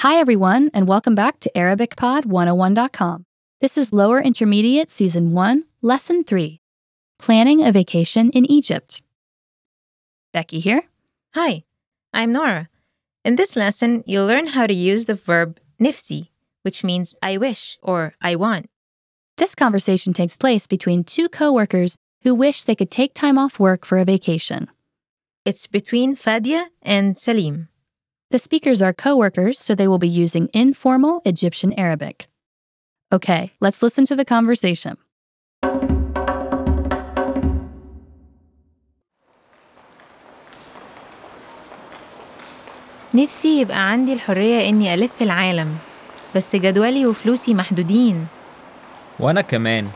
Hi, everyone, and welcome back to ArabicPod101.com. This is Lower Intermediate Season 1, Lesson 3 Planning a Vacation in Egypt. Becky here. Hi, I'm Nora. In this lesson, you'll learn how to use the verb nifsi, which means I wish or I want. This conversation takes place between two coworkers who wish they could take time off work for a vacation. It's between Fadia and Salim. The speakers are coworkers, so they will be using informal Egyptian Arabic. Okay, let's listen to the conversation. نفسي يبقى عندي الحرية إني ألف العالم بس جدولي وفلوسي محدودين وأنا كمان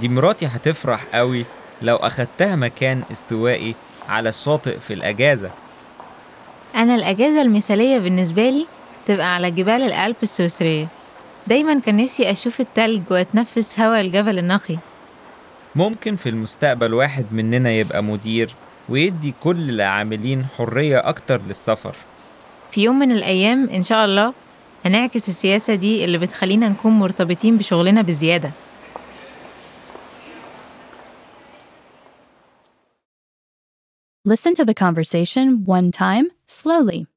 دي مراتي هتفرح قوي لو أخدتها مكان استوائي على الشاطئ في الأجازة أنا الأجازة المثالية بالنسبة لي تبقى على جبال الألب السويسرية. دايما كان نفسي أشوف التلج وأتنفس هوا الجبل النقي. ممكن في المستقبل واحد مننا يبقى مدير ويدي كل العاملين حرية أكتر للسفر. في يوم من الأيام إن شاء الله هنعكس السياسة دي اللي بتخلينا نكون مرتبطين بشغلنا بزيادة. Listen to the conversation one time, slowly.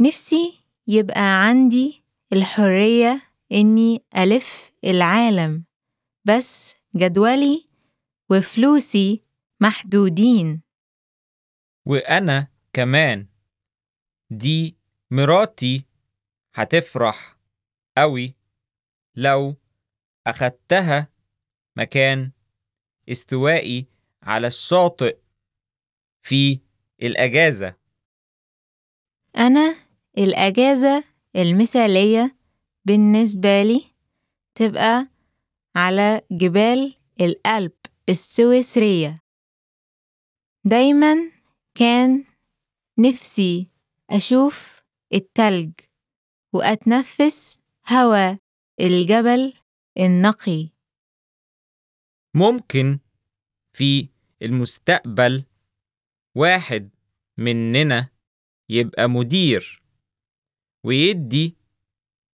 نفسي يبقى عندي الحرية إني ألف العالم بس جدولي وفلوسي محدودين وأنا كمان دي مراتي هتفرح قوي لو أخدتها مكان استوائي على الشاطئ في الأجازة. أنا الأجازة المثالية بالنسبة لي تبقى على جبال الألب السويسرية. دايما كان نفسي أشوف التلج وأتنفس هوا الجبل النقي. ممكن في المستقبل واحد مننا يبقى مدير ويدي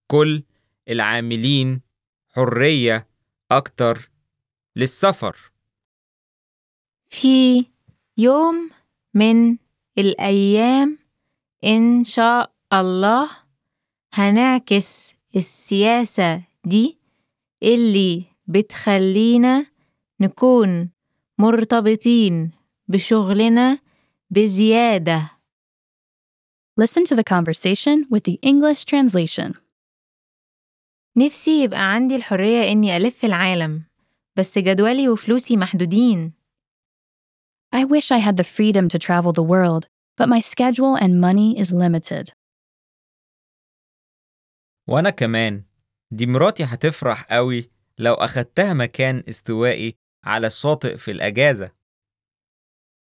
كل العاملين حرية أكتر للسفر. في يوم من الأيام إن شاء الله هنعكس السياسة دي اللي بتخلينا نكون مرتبطين بشغلنا بزيادة Listen to the conversation with the English translation. نفسي يبقى عندي الحرية إني ألف العالم بس جدولي وفلوسي محدودين I wish I had the freedom to travel the world, but my schedule and money is limited. وأنا كمان دي مراتي هتفرح قوي لو أخدتها مكان استوائي على الشاطئ في الأجازة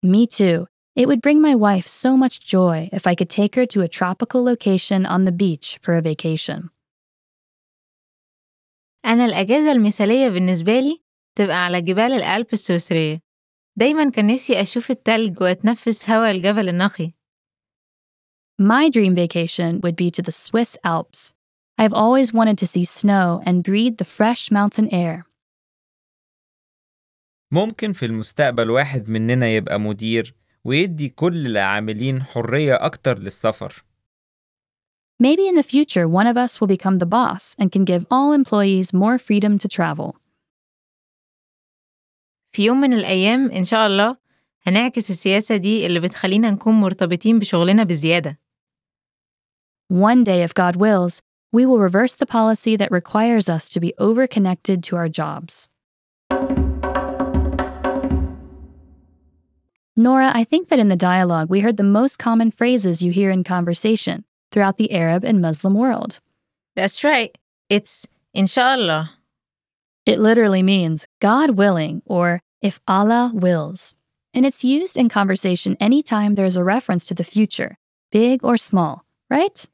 Me too. It would bring my wife so much joy if I could take her to a tropical location on the beach for a vacation. أنا الأجازة المثالية بالنسبة لي تبقى على جبال الألب السويسرية دايما كان نفسي أشوف التلج وأتنفس هوا الجبل النقي My dream vacation would be to the Swiss Alps. I've always wanted to see snow and breathe the fresh mountain air. ممكن في المستقبل واحد مننا يبقى مدير ويدي كل العاملين حرية أكتر للسفر Maybe in the future, one of us will become the boss and can give all employees more freedom to travel. في يوم من الأيام إن شاء الله هنعكس السياسة دي اللي بتخلينا نكون مرتبطين بشغلنا بزيادة One day, if God wills, we will reverse the policy that requires us to be overconnected to our jobs. Nora, I think that in the dialogue we heard the most common phrases you hear in conversation throughout the Arab and Muslim world. That's right it's inshallah It literally means God willing or if Allah wills. And it's used in conversation anytime there's a reference to the future, big or small, right?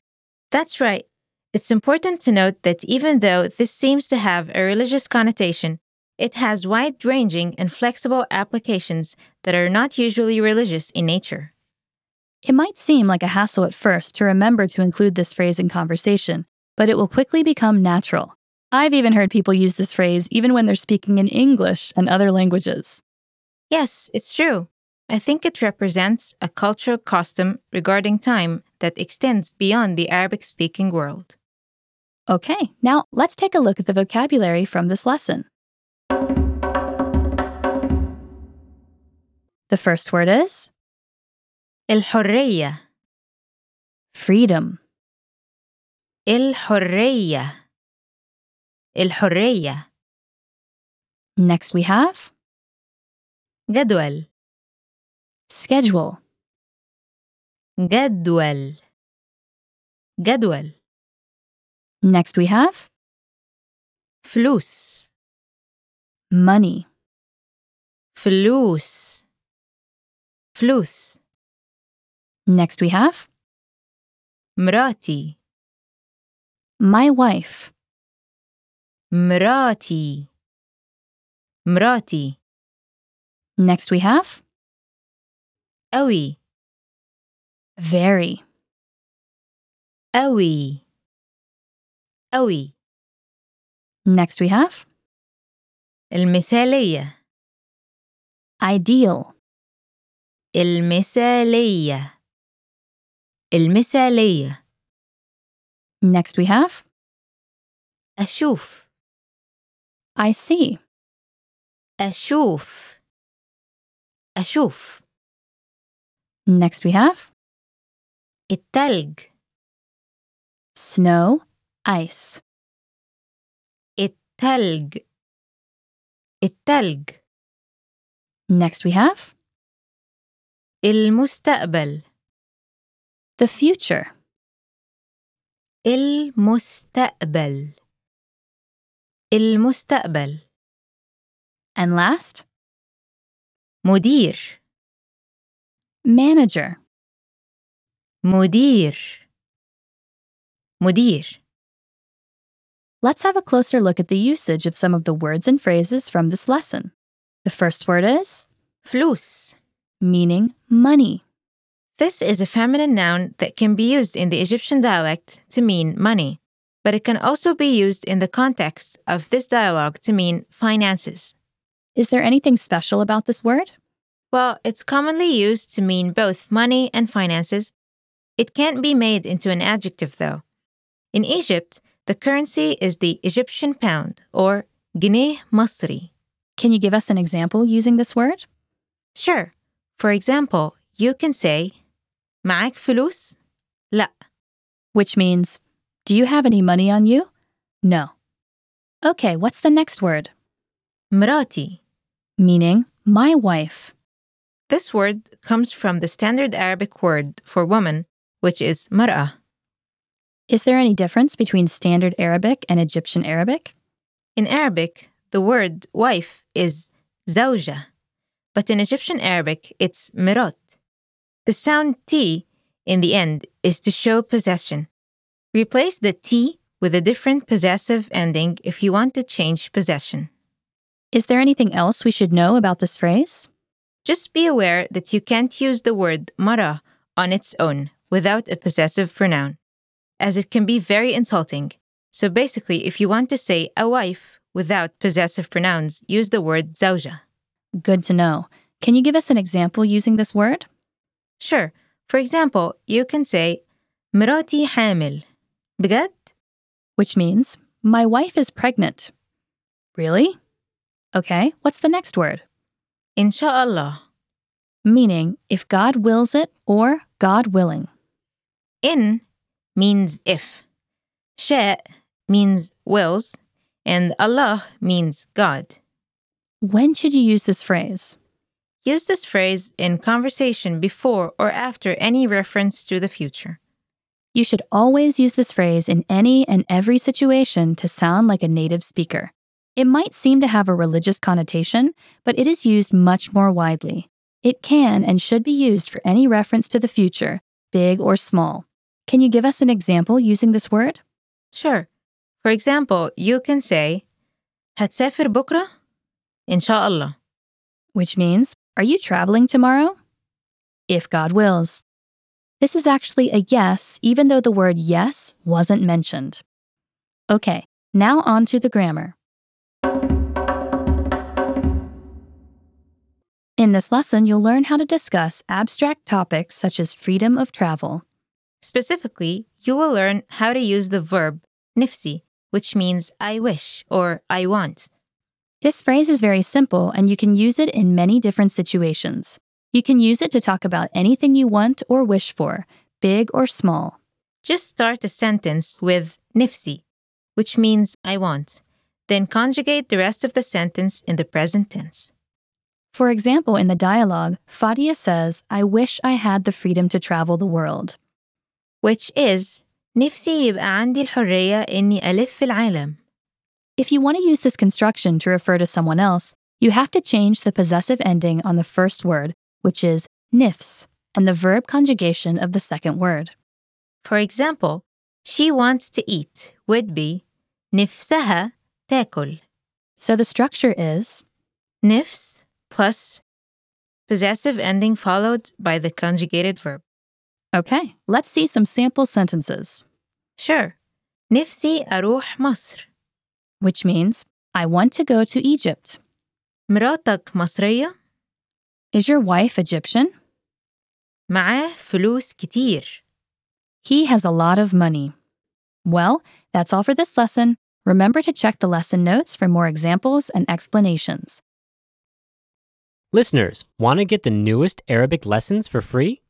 That's right. It's important to note that even though this seems to have a religious connotation, it has wide ranging and flexible applications that are not usually religious in nature. It might seem like a hassle at first to remember to include this phrase in conversation, but it will quickly become natural. I've even heard people use this phrase even when they're speaking in English and other languages. Yes, it's true. I think it represents a cultural custom regarding time that extends beyond the Arabic speaking world. Okay, now let's take a look at the vocabulary from this lesson. The first word is الحرية freedom. الحرية الحرية Next we have جدول schedule. جدول جدول Next we have فلوس money. فلوس فلوس Next we have مراتي my wife. مراتي مراتي Next we have أوي very. أوي أوي Next we have المثالية ideal. المثالية المثالية Next we have أشوف I see. أشوف أشوف Next we have التلج snow, ice. التلج التلج Next we have المستقبل the future. المستقبل المستقبل And last, مدير manager. مدير مدير Let's have a closer look at the usage of some of the words and phrases from this lesson. The first word is فلوس Meaning money. This is a feminine noun that can be used in the Egyptian dialect to mean money, but it can also be used in the context of this dialogue to mean finances. Is there anything special about this word? Well, it's commonly used to mean both money and finances. It can't be made into an adjective, though. In Egypt, the currency is the Egyptian pound, or Guinea Masri. Can you give us an example using this word? Sure. For example, you can say, معك فلوس؟ لا. Which means, do you have any money on you? No. Okay, what's the next word? مراتي. Meaning my wife. This word comes from the standard Arabic word for woman, which is mar'a. Is there any difference between standard Arabic and Egyptian Arabic? In Arabic, the word wife is zawja, but in Egyptian Arabic, it's mirat. The sound T in the end is to show possession. Replace the T with a different possessive ending if you want to change possession. Is there anything else we should know about this phrase? Just be aware that you can't use the word mara on its own without a possessive pronoun, as it can be very insulting. So basically, if you want to say a wife without possessive pronouns, use the word zawja. Good to know. Can you give us an example using this word? Sure. For example, you can say مراتي حامل. بجد؟ Which means, my wife is pregnant. Really? Okay, what's the next word? إن شاء الله. Meaning, if God wills it or God willing. In means if. شاء means wills. And Allah means God. When should you use this phrase? Use this phrase in conversation before or after any reference to the future. You should always use this phrase in any and every situation to sound like a native speaker. It might seem to have a religious connotation, but it is used much more widely. It can and should be used for any reference to the future, big or small. Can you give us an example using this word? Sure. For example, you can say هتسافر بكرة؟ Inshallah. Which means, are you traveling tomorrow? If God wills. This is actually a yes, even though the word yes wasn't mentioned. Okay, now on to the grammar. In this lesson, you'll learn how to discuss abstract topics such as freedom of travel. Specifically, you will learn how to use the verb nifsi, which means I wish or I want, This phrase is very simple and you can use it in many different situations. You can use it to talk about anything you want or wish for, big or small. Just start a sentence with nifsi, which means I want. Then conjugate the rest of the sentence in the present tense. For example, in the dialogue, Fadia says, I wish I had the freedom to travel the world. which is نفسي يبقى عندي الحرية إني ألف العالم. If you want to use this construction to refer to someone else, you have to change the possessive ending on the first word, which is nifs, and the verb conjugation of the second word. For example, she wants to eat would be نفسها تاكل. So the structure is نفس plus possessive ending followed by the conjugated verb. okay, let's see some sample sentences, Sure. نفسي أروح مصر. which means, I want to go to Egypt. مراتك مصرية؟ Is your wife Egyptian? معاه فلوس كتير. He has a lot of money. Well, that's all for this lesson. Remember to check the lesson notes for more examples and explanations. Listeners, want to get the newest Arabic lessons for free?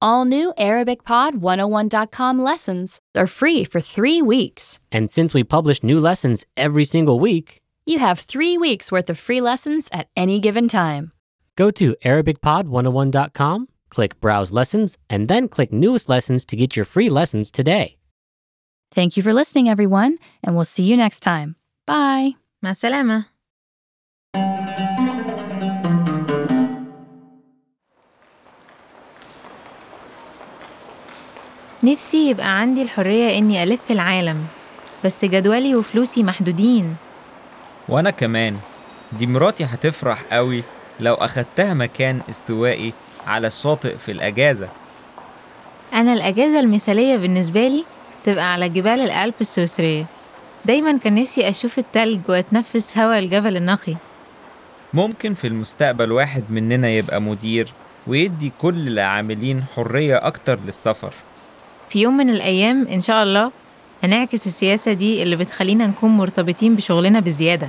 All new ArabicPod101.com lessons are free for three weeks. And since we publish new lessons every single week, You have three weeks worth of free lessons at any given time. go to ArabicPod101.com, click Browse Lessons, and then click Newest Lessons to get your free lessons today. Thank you for listening, everyone, and we'll see you next time. Bye. مع نفسي يبقى عندي الحرية إني ألف العالم بس جدولي وفلوسي محدودين. وأنا كمان. دي مراتي هتفرح قوي لو أخدتها مكان استوائي على الشاطئ في الأجازة. أنا الأجازة المثالية بالنسبة لي تبقى على جبال الألب السويسرية. دايما كان نفسي أشوف التلج وأتنفس هوا الجبل النقي ممكن في المستقبل واحد مننا يبقى مدير ويدي كل العاملين حرية أكتر للسفر. في يوم من الأيام إن شاء الله هنعكس السياسة دي اللي بتخلينا نكون مرتبطين بشغلنا بزيادة.